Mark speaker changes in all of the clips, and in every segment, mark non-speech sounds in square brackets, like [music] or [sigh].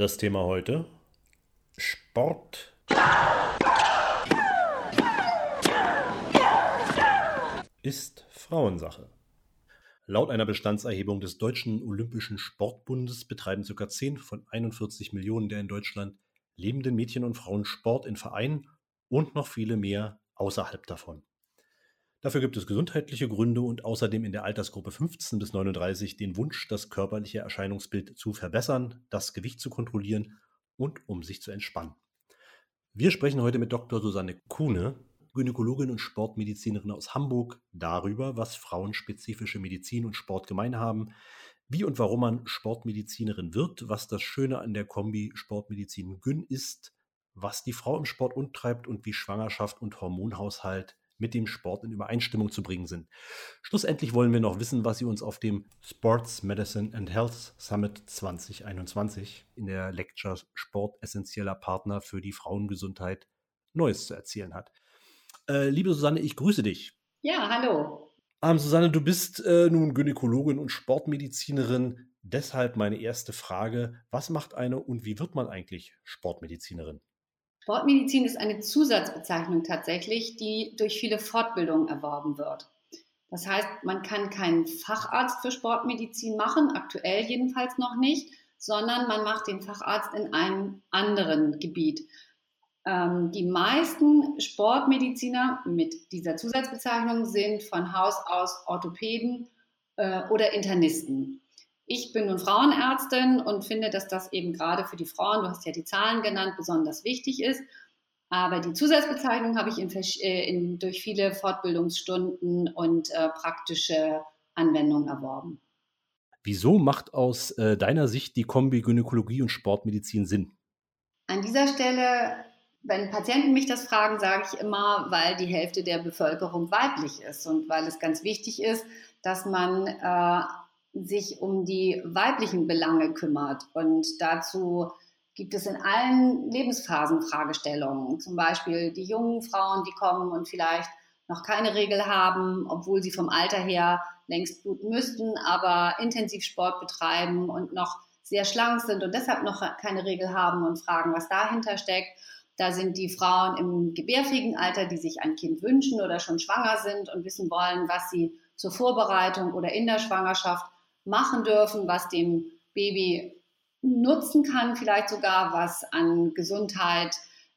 Speaker 1: Das Thema heute: Sport. Ist Frauensache. Laut einer Bestandserhebung des Deutschen Olympischen Sportbundes betreiben ca. 10 von 41 Millionen der in Deutschland lebenden Mädchen und Frauen Sport in Vereinen und noch viele mehr außerhalb davon. Dafür gibt es gesundheitliche Gründe und außerdem in der Altersgruppe 15 bis 39 den Wunsch, das körperliche Erscheinungsbild zu verbessern, das Gewicht zu kontrollieren und um sich zu entspannen. Wir sprechen heute mit Dr. Susanne Kuhne, Gynäkologin und Sportmedizinerin aus Hamburg, darüber, was frauenspezifische Medizin und Sport gemein haben, wie und warum man Sportmedizinerin wird, was das Schöne an der Kombi Sportmedizin Gyn ist, was die Frau im Sport untreibt und wie Schwangerschaft und Hormonhaushalt mit dem Sport in Übereinstimmung zu bringen sind. Schlussendlich wollen wir noch wissen, was Sie uns auf dem Sports Medicine and Health Summit 2021 in der Lecture Sport essentieller Partner für die Frauengesundheit Neues zu erzählen hat. Äh, liebe Susanne, ich grüße dich.
Speaker 2: Ja, hallo.
Speaker 1: Ähm, Susanne, du bist äh, nun Gynäkologin und Sportmedizinerin. Deshalb meine erste Frage, was macht eine und wie wird man eigentlich Sportmedizinerin?
Speaker 2: Sportmedizin ist eine Zusatzbezeichnung tatsächlich, die durch viele Fortbildungen erworben wird. Das heißt, man kann keinen Facharzt für Sportmedizin machen, aktuell jedenfalls noch nicht, sondern man macht den Facharzt in einem anderen Gebiet. Ähm, die meisten Sportmediziner mit dieser Zusatzbezeichnung sind von Haus aus Orthopäden äh, oder Internisten. Ich bin nun Frauenärztin und finde, dass das eben gerade für die Frauen, du hast ja die Zahlen genannt, besonders wichtig ist. Aber die Zusatzbezeichnung habe ich in, äh, in, durch viele Fortbildungsstunden und äh, praktische Anwendungen erworben.
Speaker 1: Wieso macht aus äh, deiner Sicht die Kombi Gynäkologie und Sportmedizin Sinn?
Speaker 2: An dieser Stelle, wenn Patienten mich das fragen, sage ich immer, weil die Hälfte der Bevölkerung weiblich ist und weil es ganz wichtig ist, dass man äh, sich um die weiblichen Belange kümmert. Und dazu gibt es in allen Lebensphasen Fragestellungen. Zum Beispiel die jungen Frauen, die kommen und vielleicht noch keine Regel haben, obwohl sie vom Alter her längst bluten müssten, aber intensiv Sport betreiben und noch sehr schlank sind und deshalb noch keine Regel haben und fragen, was dahinter steckt. Da sind die Frauen im gebärfähigen Alter, die sich ein Kind wünschen oder schon schwanger sind und wissen wollen, was sie zur Vorbereitung oder in der Schwangerschaft machen dürfen, was dem Baby nutzen kann, vielleicht sogar was an Gesundheit,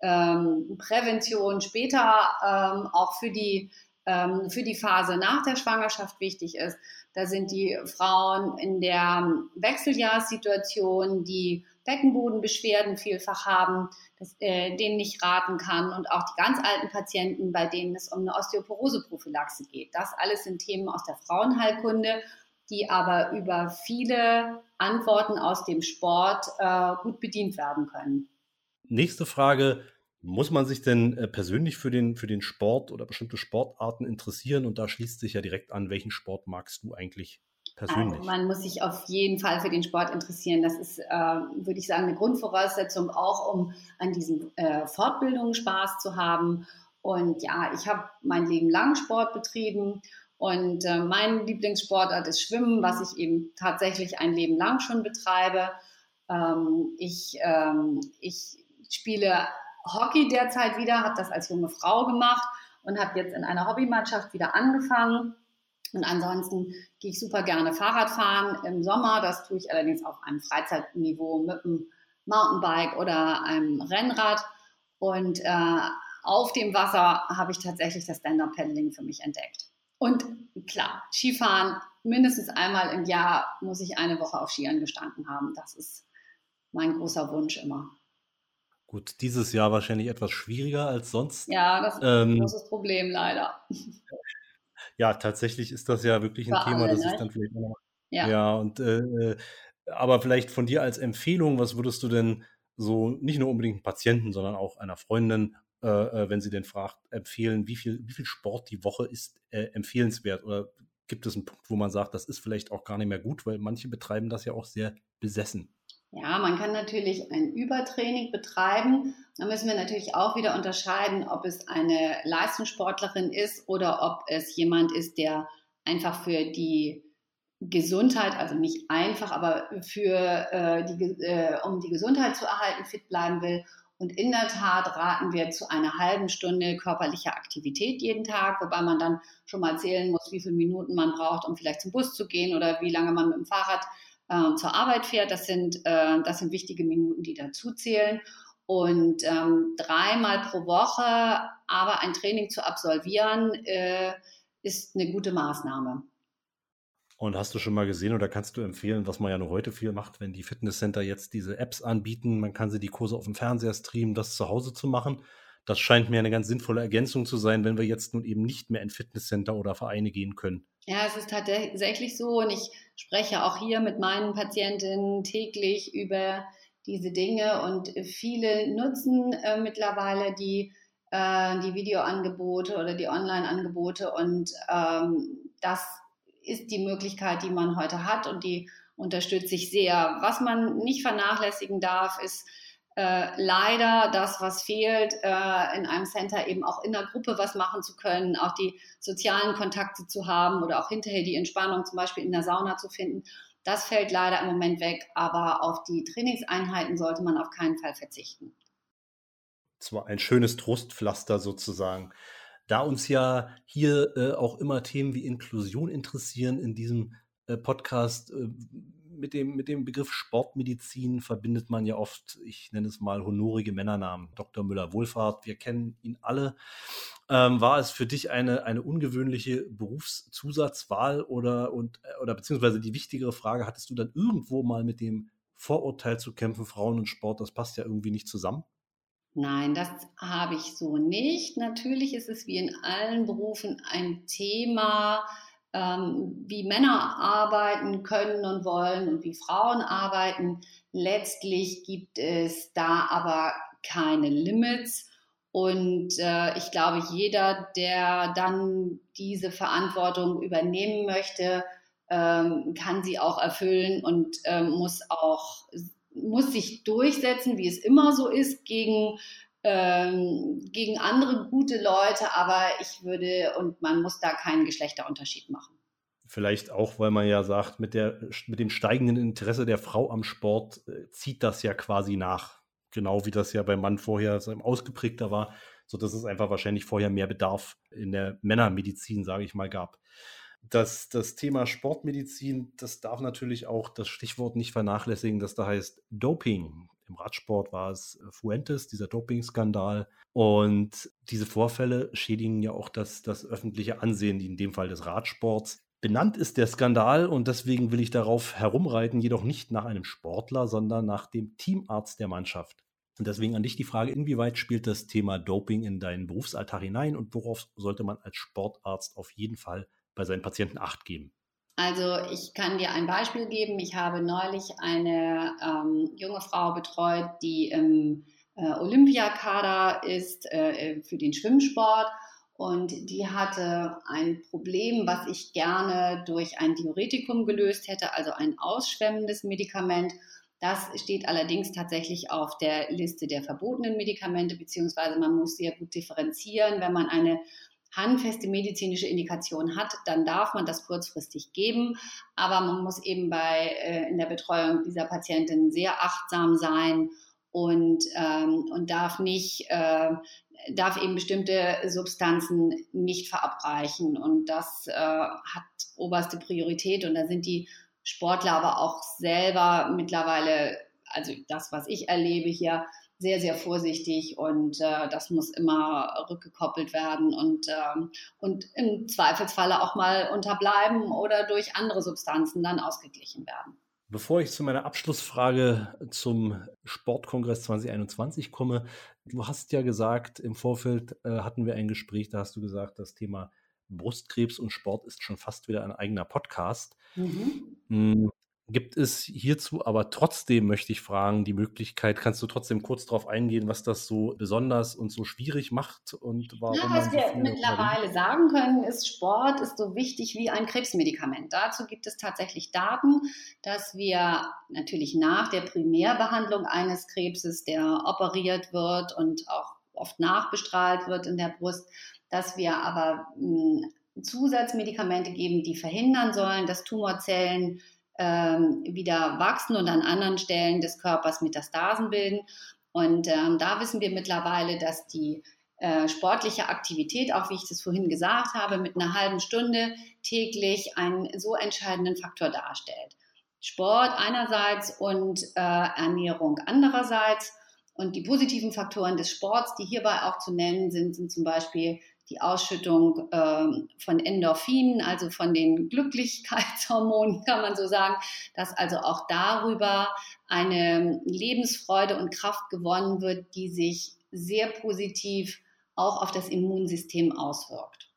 Speaker 2: ähm, Prävention später ähm, auch für die, ähm, für die Phase nach der Schwangerschaft wichtig ist. Da sind die Frauen in der Wechseljahrssituation, die Beckenbodenbeschwerden vielfach haben, das, äh, denen ich raten kann und auch die ganz alten Patienten, bei denen es um eine Osteoporoseprophylaxe geht. Das alles sind Themen aus der Frauenheilkunde die aber über viele Antworten aus dem Sport äh, gut bedient werden können.
Speaker 1: Nächste Frage. Muss man sich denn äh, persönlich für den, für den Sport oder bestimmte Sportarten interessieren? Und da schließt sich ja direkt an, welchen Sport magst du eigentlich persönlich?
Speaker 2: Also man muss sich auf jeden Fall für den Sport interessieren. Das ist, äh, würde ich sagen, eine Grundvoraussetzung auch, um an diesen äh, Fortbildungen Spaß zu haben. Und ja, ich habe mein Leben lang Sport betrieben und äh, mein Lieblingssportart ist Schwimmen, was ich eben tatsächlich ein Leben lang schon betreibe. Ähm, ich, ähm, ich spiele Hockey derzeit wieder, habe das als junge Frau gemacht und habe jetzt in einer Hobbymannschaft wieder angefangen. Und ansonsten gehe ich super gerne Fahrrad fahren im Sommer. Das tue ich allerdings auf einem Freizeitniveau mit einem Mountainbike oder einem Rennrad. Und äh, auf dem Wasser habe ich tatsächlich das Stand-Up-Paddling für mich entdeckt. Und klar, Skifahren, mindestens einmal im Jahr muss ich eine Woche auf Skiern gestanden haben. Das ist mein großer Wunsch immer.
Speaker 1: Gut, dieses Jahr wahrscheinlich etwas schwieriger als sonst.
Speaker 2: Ja, das ist ähm, ein großes Problem leider. [laughs]
Speaker 1: Ja, tatsächlich ist das ja wirklich ein Für Thema, alle, das ne? ist dann vielleicht noch. Ja, ja und äh, äh, aber vielleicht von dir als Empfehlung, was würdest du denn so nicht nur unbedingt Patienten, sondern auch einer Freundin äh, äh, wenn sie den fragt, empfehlen, wie viel, wie viel Sport die Woche ist äh, empfehlenswert? Oder gibt es einen Punkt, wo man sagt, das ist vielleicht auch gar nicht mehr gut, weil manche betreiben das ja auch sehr besessen.
Speaker 2: Ja, man kann natürlich ein Übertraining betreiben. Da müssen wir natürlich auch wieder unterscheiden, ob es eine Leistungssportlerin ist oder ob es jemand ist, der einfach für die Gesundheit, also nicht einfach, aber für äh, die, äh, um die Gesundheit zu erhalten, fit bleiben will. Und in der Tat raten wir zu einer halben Stunde körperlicher Aktivität jeden Tag, wobei man dann schon mal zählen muss, wie viele Minuten man braucht, um vielleicht zum Bus zu gehen oder wie lange man mit dem Fahrrad äh, zur Arbeit fährt. Das sind, äh, das sind wichtige Minuten, die dazu zählen. Und ähm, dreimal pro Woche aber ein Training zu absolvieren, äh, ist eine gute Maßnahme.
Speaker 1: Und hast du schon mal gesehen oder kannst du empfehlen, was man ja nur heute viel macht, wenn die Fitnesscenter jetzt diese Apps anbieten, man kann sie die Kurse auf dem Fernseher streamen, das zu Hause zu machen? Das scheint mir eine ganz sinnvolle Ergänzung zu sein, wenn wir jetzt nun eben nicht mehr in Fitnesscenter oder Vereine gehen können.
Speaker 2: Ja, es ist tatsächlich so und ich spreche auch hier mit meinen Patientinnen täglich über diese Dinge und viele nutzen äh, mittlerweile die, äh, die Videoangebote oder die Online-Angebote und ähm, das ist die Möglichkeit, die man heute hat und die unterstütze ich sehr. Was man nicht vernachlässigen darf, ist äh, leider das, was fehlt, äh, in einem Center eben auch in der Gruppe was machen zu können, auch die sozialen Kontakte zu haben oder auch hinterher die Entspannung zum Beispiel in der Sauna zu finden. Das fällt leider im Moment weg, aber auf die Trainingseinheiten sollte man auf keinen Fall verzichten.
Speaker 1: Zwar ein schönes Trostpflaster sozusagen. Da uns ja hier äh, auch immer Themen wie Inklusion interessieren in diesem äh, Podcast, äh, mit dem, mit dem Begriff Sportmedizin verbindet man ja oft, ich nenne es mal honorige Männernamen. Dr. Müller-Wohlfahrt, wir kennen ihn alle. Ähm, war es für dich eine, eine ungewöhnliche Berufszusatzwahl oder, und, äh, oder beziehungsweise die wichtigere Frage, hattest du dann irgendwo mal mit dem Vorurteil zu kämpfen, Frauen und Sport, das passt ja irgendwie nicht zusammen?
Speaker 2: Nein, das habe ich so nicht. Natürlich ist es wie in allen Berufen ein Thema, ähm, wie Männer arbeiten können und wollen und wie Frauen arbeiten. Letztlich gibt es da aber keine Limits. Und äh, ich glaube, jeder, der dann diese Verantwortung übernehmen möchte, ähm, kann sie auch erfüllen und ähm, muss auch muss sich durchsetzen, wie es immer so ist, gegen, ähm, gegen andere gute Leute, aber ich würde, und man muss da keinen Geschlechterunterschied machen.
Speaker 1: Vielleicht auch, weil man ja sagt, mit, der, mit dem steigenden Interesse der Frau am Sport äh, zieht das ja quasi nach. Genau wie das ja beim Mann vorher ausgeprägter war, sodass es einfach wahrscheinlich vorher mehr Bedarf in der Männermedizin, sage ich mal, gab das, das Thema Sportmedizin, das darf natürlich auch das Stichwort nicht vernachlässigen, das da heißt Doping. Im Radsport war es äh, Fuentes, dieser Dopingskandal. Und diese Vorfälle schädigen ja auch das, das öffentliche Ansehen, in dem Fall des Radsports. Benannt ist der Skandal und deswegen will ich darauf herumreiten, jedoch nicht nach einem Sportler, sondern nach dem Teamarzt der Mannschaft. Und deswegen an dich die Frage, inwieweit spielt das Thema Doping in deinen Berufsalltag hinein und worauf sollte man als Sportarzt auf jeden Fall bei seinen Patienten Acht geben?
Speaker 2: Also ich kann dir ein Beispiel geben. Ich habe neulich eine ähm, junge Frau betreut, die im äh, Olympiakader ist äh, für den Schwimmsport. Und die hatte ein Problem, was ich gerne durch ein Diuretikum gelöst hätte, also ein ausschwemmendes Medikament. Das steht allerdings tatsächlich auf der Liste der verbotenen Medikamente, beziehungsweise man muss sehr gut differenzieren, wenn man eine handfeste medizinische Indikation hat, dann darf man das kurzfristig geben. Aber man muss eben bei, äh, in der Betreuung dieser Patientin sehr achtsam sein und, ähm, und darf nicht, äh, darf eben bestimmte Substanzen nicht verabreichen. Und das äh, hat oberste Priorität. Und da sind die Sportler aber auch selber mittlerweile, also das, was ich erlebe hier, sehr, sehr vorsichtig und äh, das muss immer rückgekoppelt werden und, ähm, und im Zweifelsfalle auch mal unterbleiben oder durch andere Substanzen dann ausgeglichen werden.
Speaker 1: Bevor ich zu meiner Abschlussfrage zum Sportkongress 2021 komme, du hast ja gesagt, im Vorfeld äh, hatten wir ein Gespräch, da hast du gesagt, das Thema Brustkrebs und Sport ist schon fast wieder ein eigener Podcast. Mhm. Gibt es hierzu aber trotzdem, möchte ich fragen, die Möglichkeit, kannst du trotzdem kurz darauf eingehen, was das so besonders und so schwierig macht und warum? Ja,
Speaker 2: was wir mittlerweile sagen können, ist, Sport ist so wichtig wie ein Krebsmedikament. Dazu gibt es tatsächlich Daten, dass wir natürlich nach der Primärbehandlung eines Krebses, der operiert wird und auch oft nachbestrahlt wird in der Brust, dass wir aber mh, hm, Zusatzmedikamente geben, die verhindern sollen, dass Tumorzellen ähm, wieder wachsen und an anderen Stellen des Körpers Metastasen bilden. Und ähm, da wissen wir mittlerweile, dass die äh, sportliche Aktivität, auch wie ich das vorhin gesagt habe, mit einer halben Stunde täglich einen so entscheidenden Faktor darstellt. Sport einerseits und äh, Ernährung andererseits. Und die positiven Faktoren des Sports, die hierbei auch zu nennen sind, sind zum Beispiel die Ausschüttung äh, von Endorphinen, also von den [laughs] Glücklichkeitshormonen, kann man so sagen, dass also auch darüber eine Lebensfreude und Kraft gewonnen wird, die sich sehr positiv auch auf das Immunsystem auswirkt.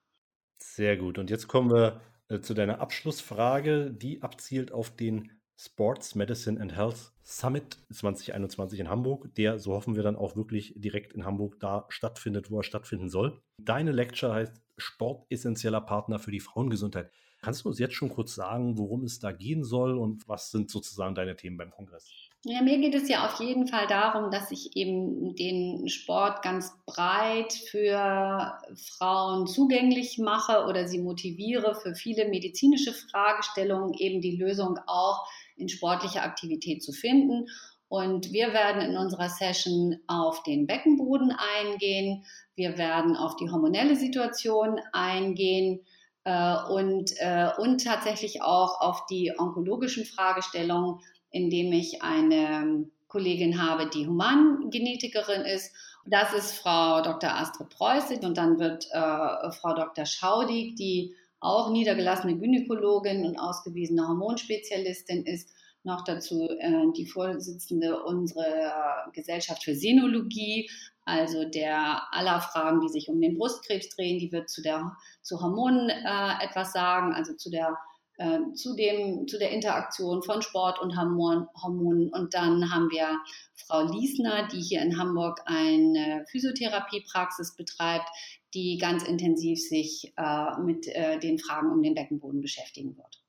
Speaker 1: Sehr gut. Und jetzt kommen wir äh, zu deiner Abschlussfrage, die abzielt auf den Sports Medicine and Health Summit 2021 in Hamburg, der, so hoffen wir dann auch wirklich direkt in Hamburg da stattfindet, wo er stattfinden soll. Deine Lecture heißt Sport essentieller Partner für die Frauengesundheit. Kannst du uns jetzt schon kurz sagen, worum es da gehen soll und was sind sozusagen deine Themen beim Kongress?
Speaker 2: Ja, mir geht es ja auf jeden Fall darum, dass ich eben den Sport ganz breit für Frauen zugänglich mache oder sie motiviere, für viele medizinische Fragestellungen eben die Lösung auch in sportlicher Aktivität zu finden. Und wir werden in unserer Session auf den Beckenboden eingehen. Wir werden auf die hormonelle Situation eingehen äh, und, äh, und tatsächlich auch auf die onkologischen Fragestellungen, indem ich eine Kollegin habe, die Humangenetikerin ist. Das ist Frau Dr. Astrid Preußig und dann wird äh, Frau Dr. Schaudig, die auch niedergelassene Gynäkologin und ausgewiesene Hormonspezialistin ist, noch dazu äh, die Vorsitzende unserer Gesellschaft für Senologie, also der aller Fragen, die sich um den Brustkrebs drehen, die wird zu der zu Hormonen äh, etwas sagen, also zu der äh, zu, dem, zu der Interaktion von Sport und Hormon, Hormonen. Und dann haben wir Frau Liesner, die hier in Hamburg eine Physiotherapiepraxis betreibt, die ganz intensiv sich äh, mit äh, den Fragen um den Beckenboden beschäftigen wird.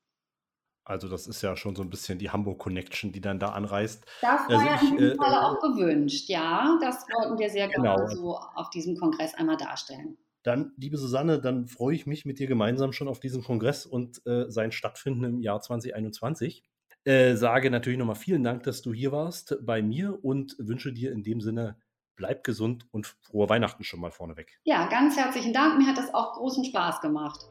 Speaker 1: Also das ist ja schon so ein bisschen die Hamburg-Connection, die dann da anreist.
Speaker 2: Das war also ja in diesem Falle auch gewünscht, ja. Das wollten wir sehr genau. gerne so auf diesem Kongress einmal darstellen.
Speaker 1: Dann, liebe Susanne, dann freue ich mich mit dir gemeinsam schon auf diesen Kongress und äh, sein Stattfinden im Jahr 2021. Äh, sage natürlich nochmal vielen Dank, dass du hier warst bei mir und wünsche dir in dem Sinne, bleib gesund und frohe Weihnachten schon mal vorneweg.
Speaker 2: Ja, ganz herzlichen Dank. Mir hat das auch großen Spaß gemacht.